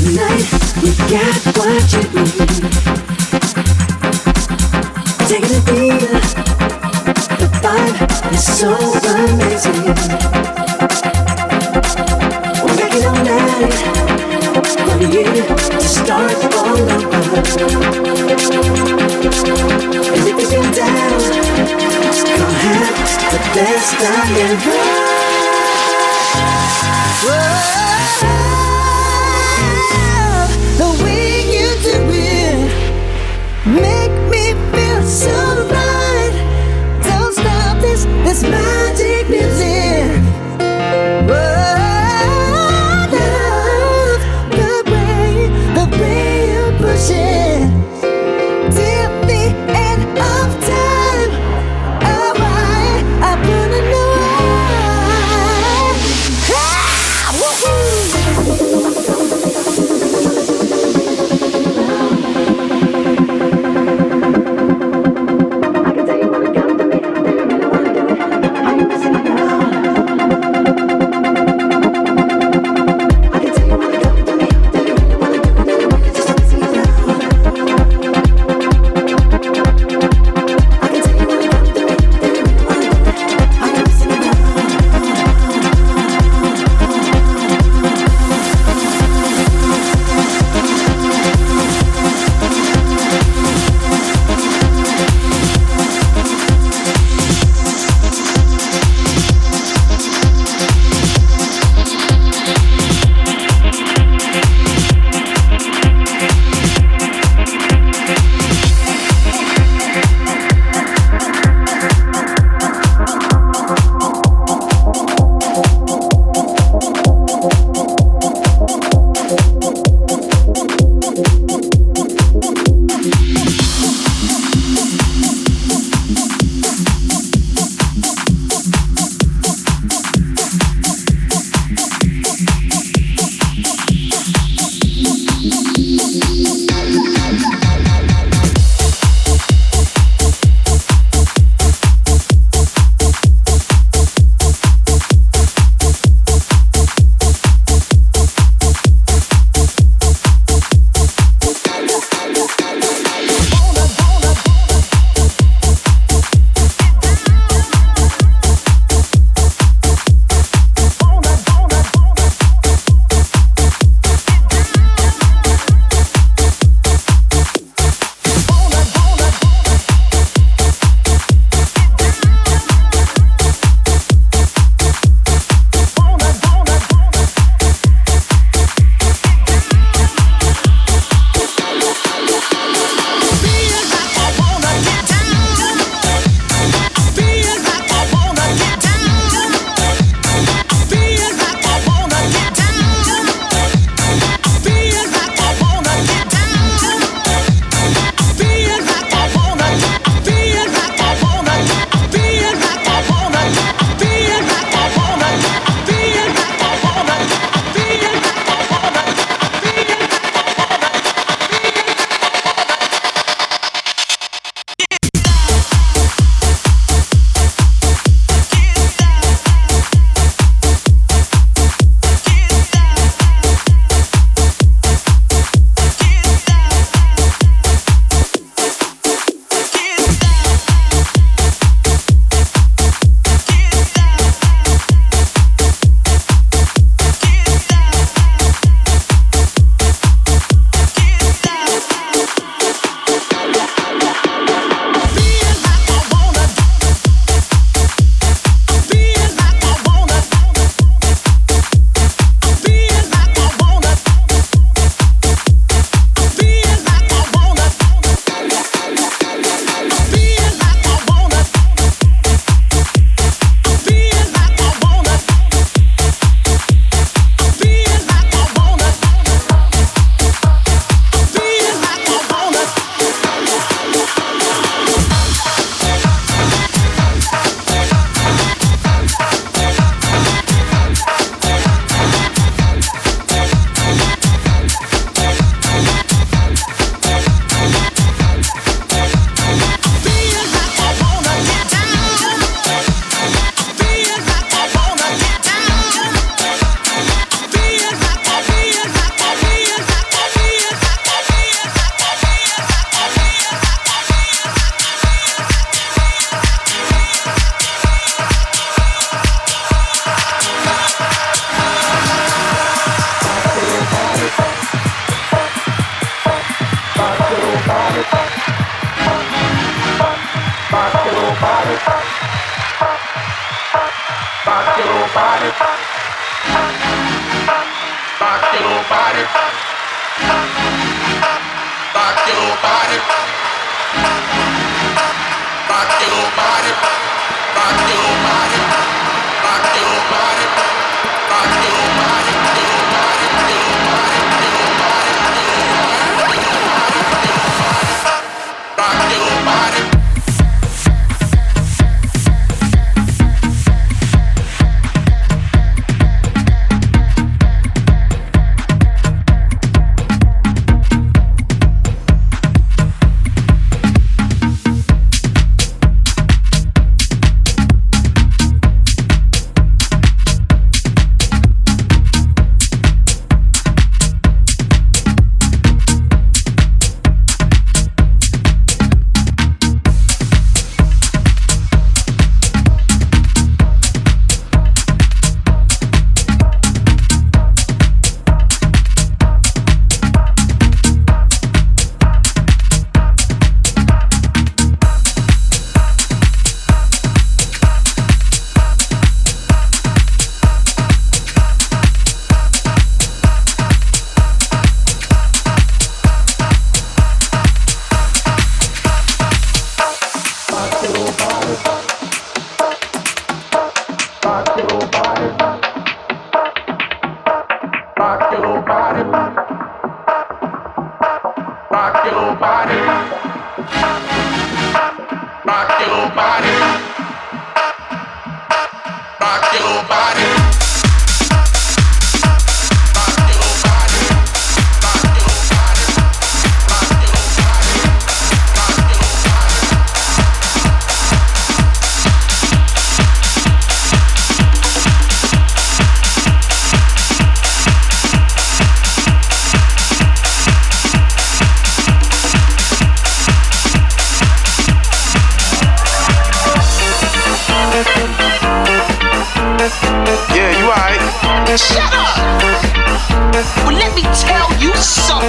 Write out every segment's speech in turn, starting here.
tonight. You got what you need. It deeper. The vibe is so amazing. We're all night start all over. And if you've down, come have the best time ever. Whoa. Make me feel so right. Don't stop this, this magic music.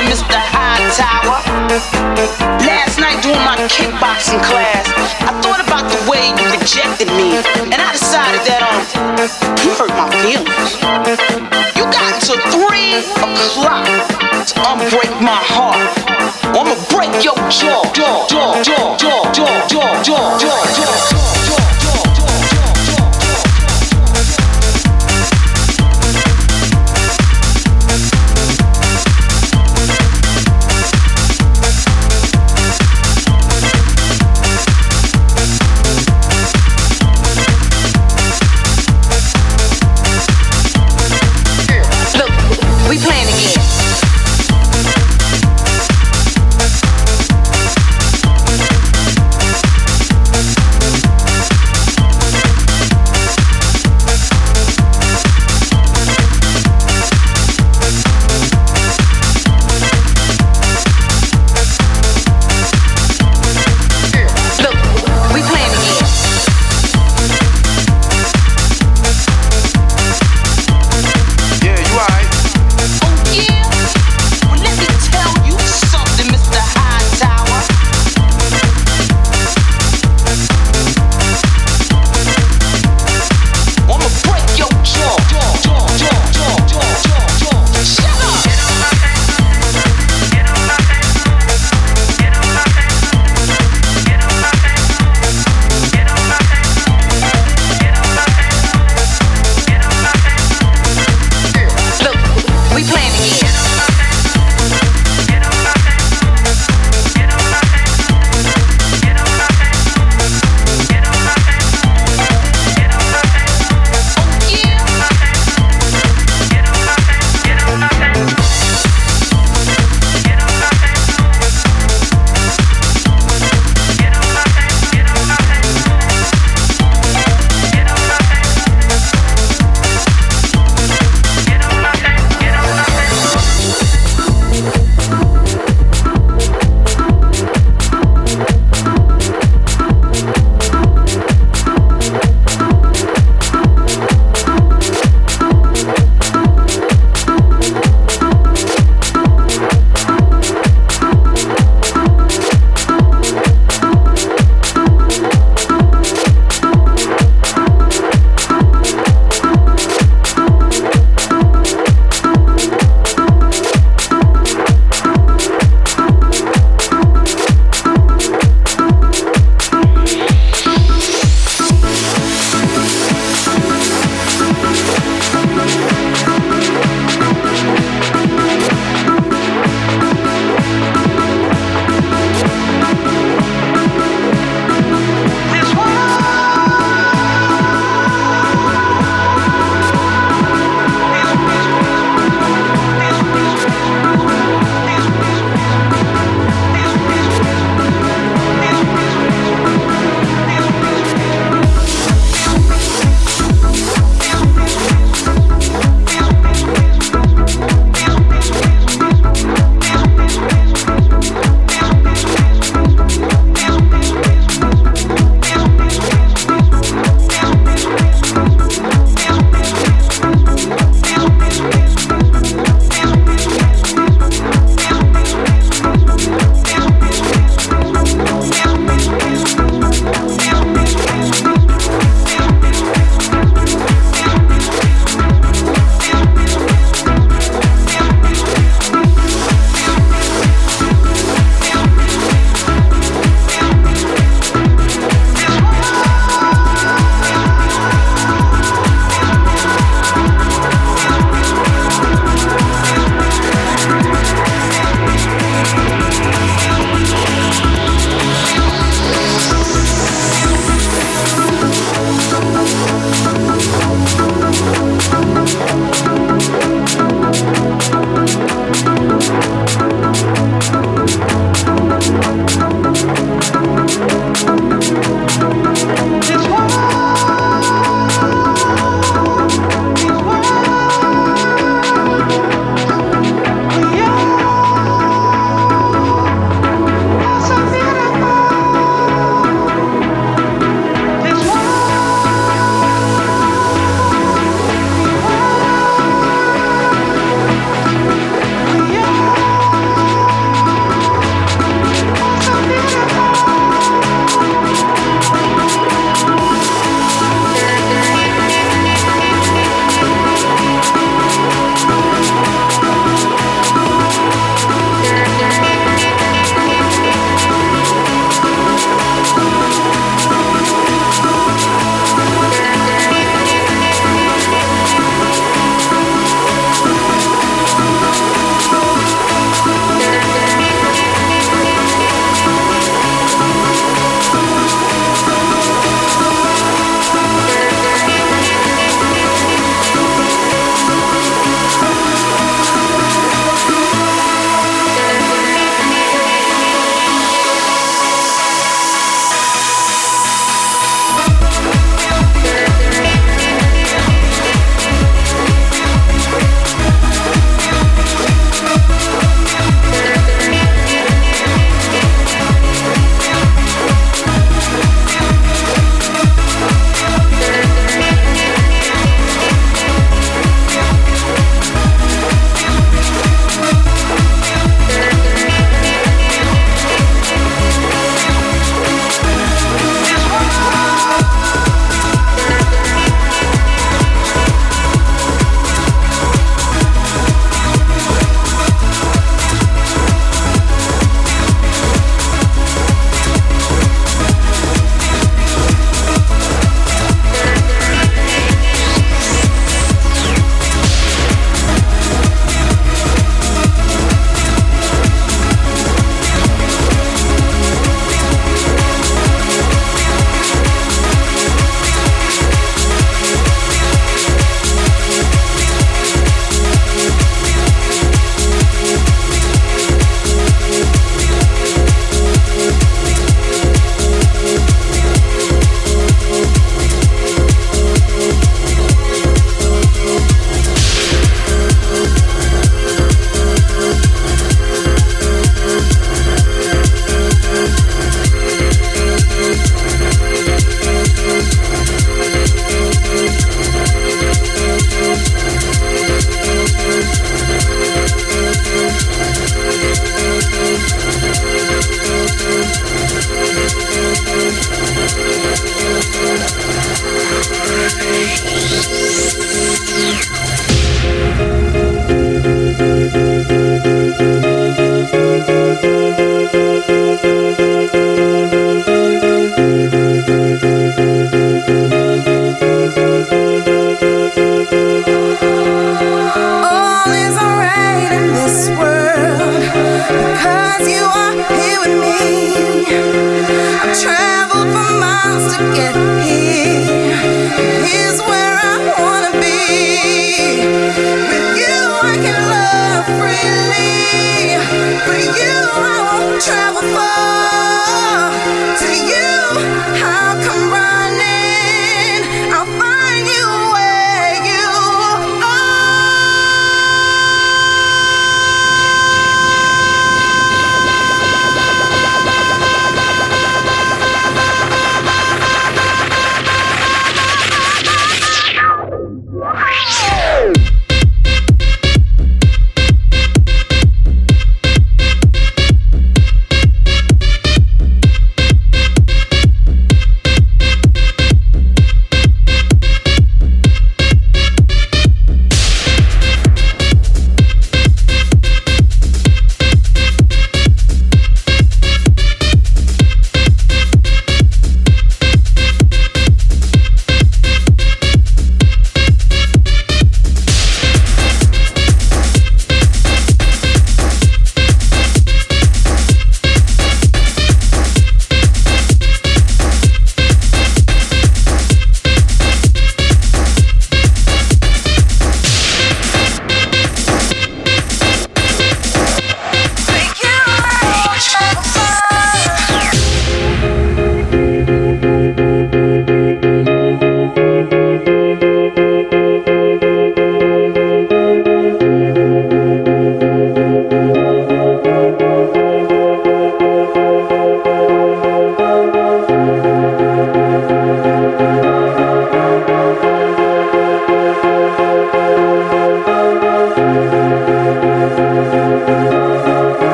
Mr. High Tower. Last night during my kickboxing class, I thought about the way you rejected me, and I decided that um, you hurt my feelings. You got to three o'clock to unbreak my heart. I'ma break your jaw, jaw, jaw, jaw, jaw.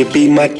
you be my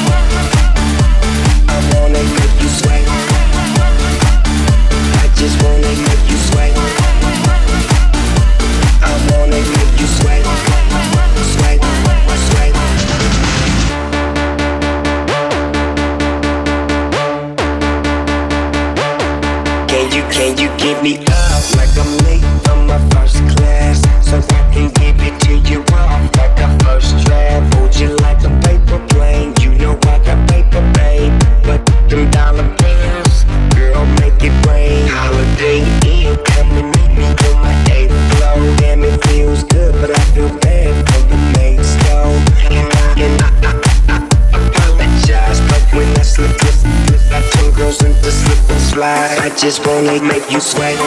Make you sweat.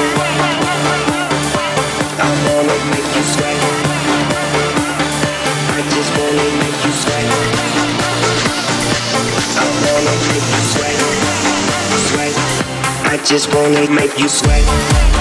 I wanna make you sweat. I just wanna make you sweat. I wanna make you sweat. Sweat. I just wanna make you sweat.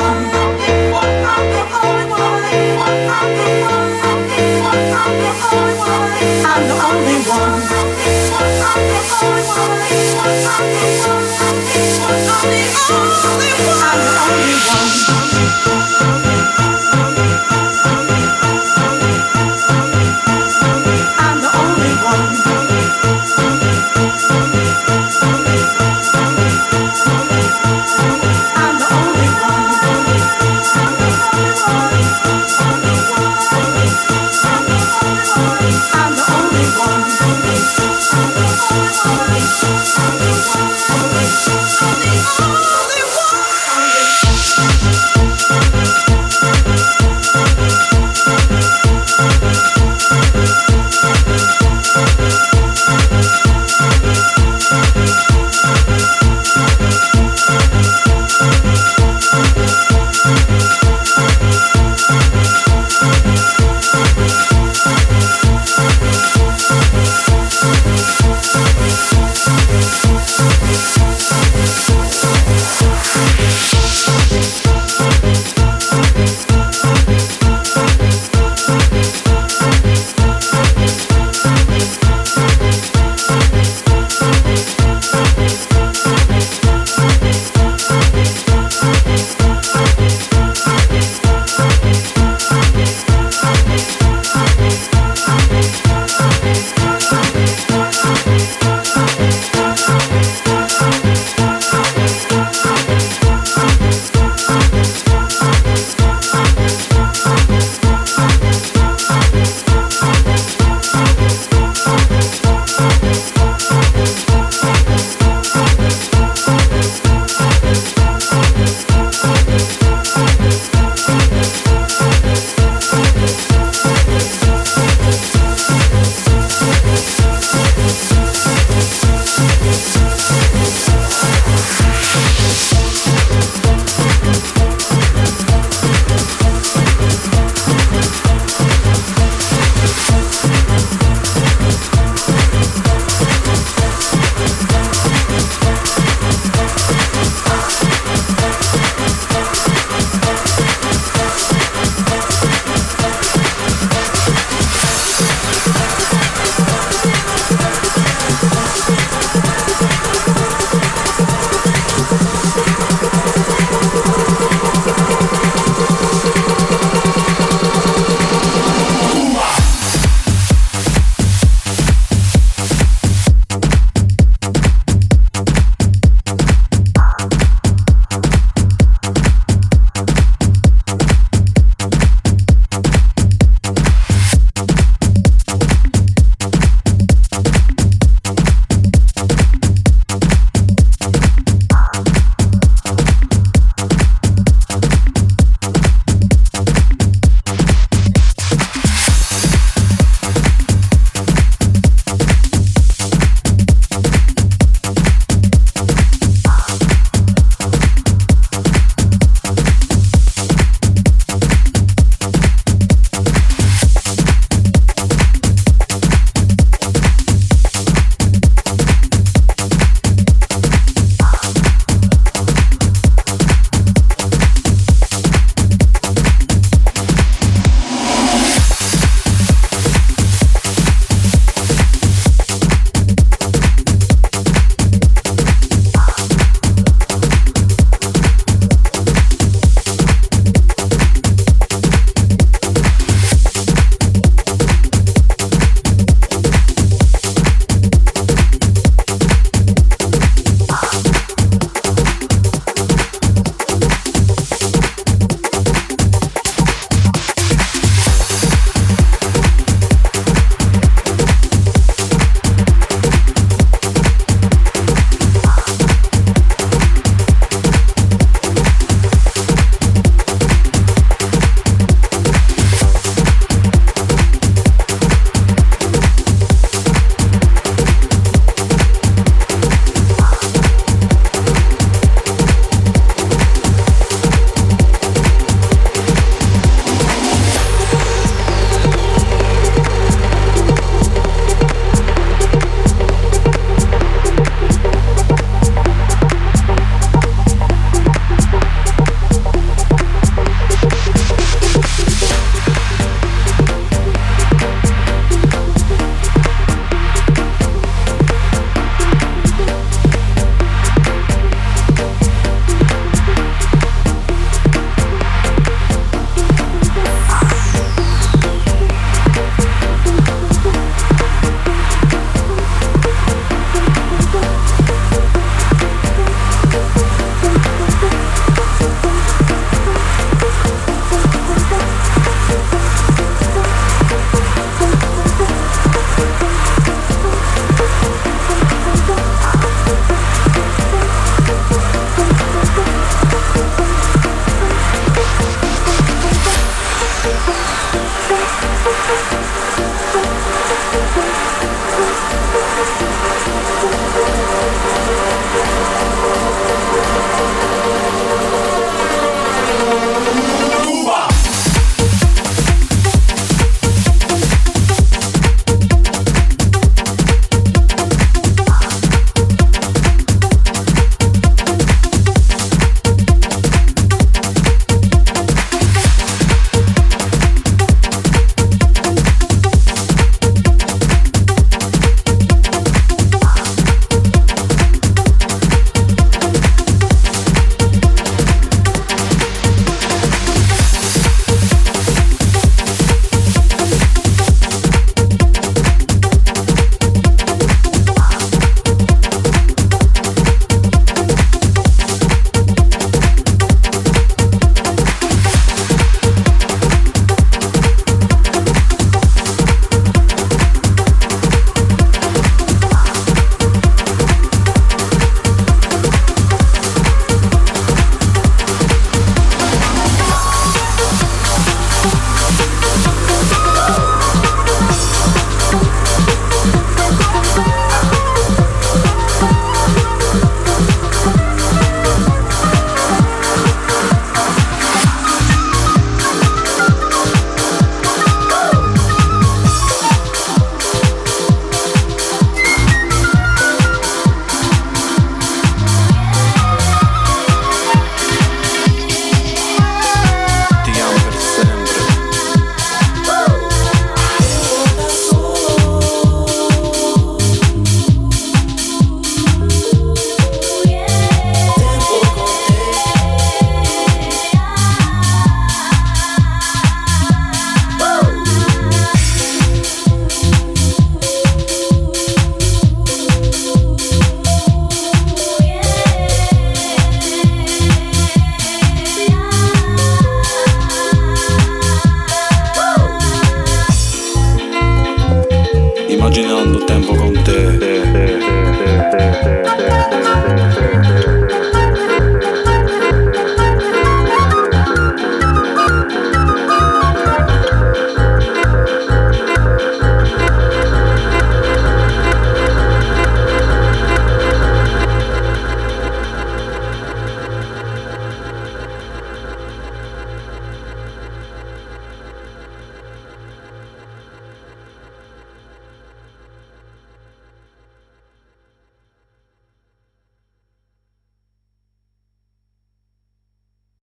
I'm the only one.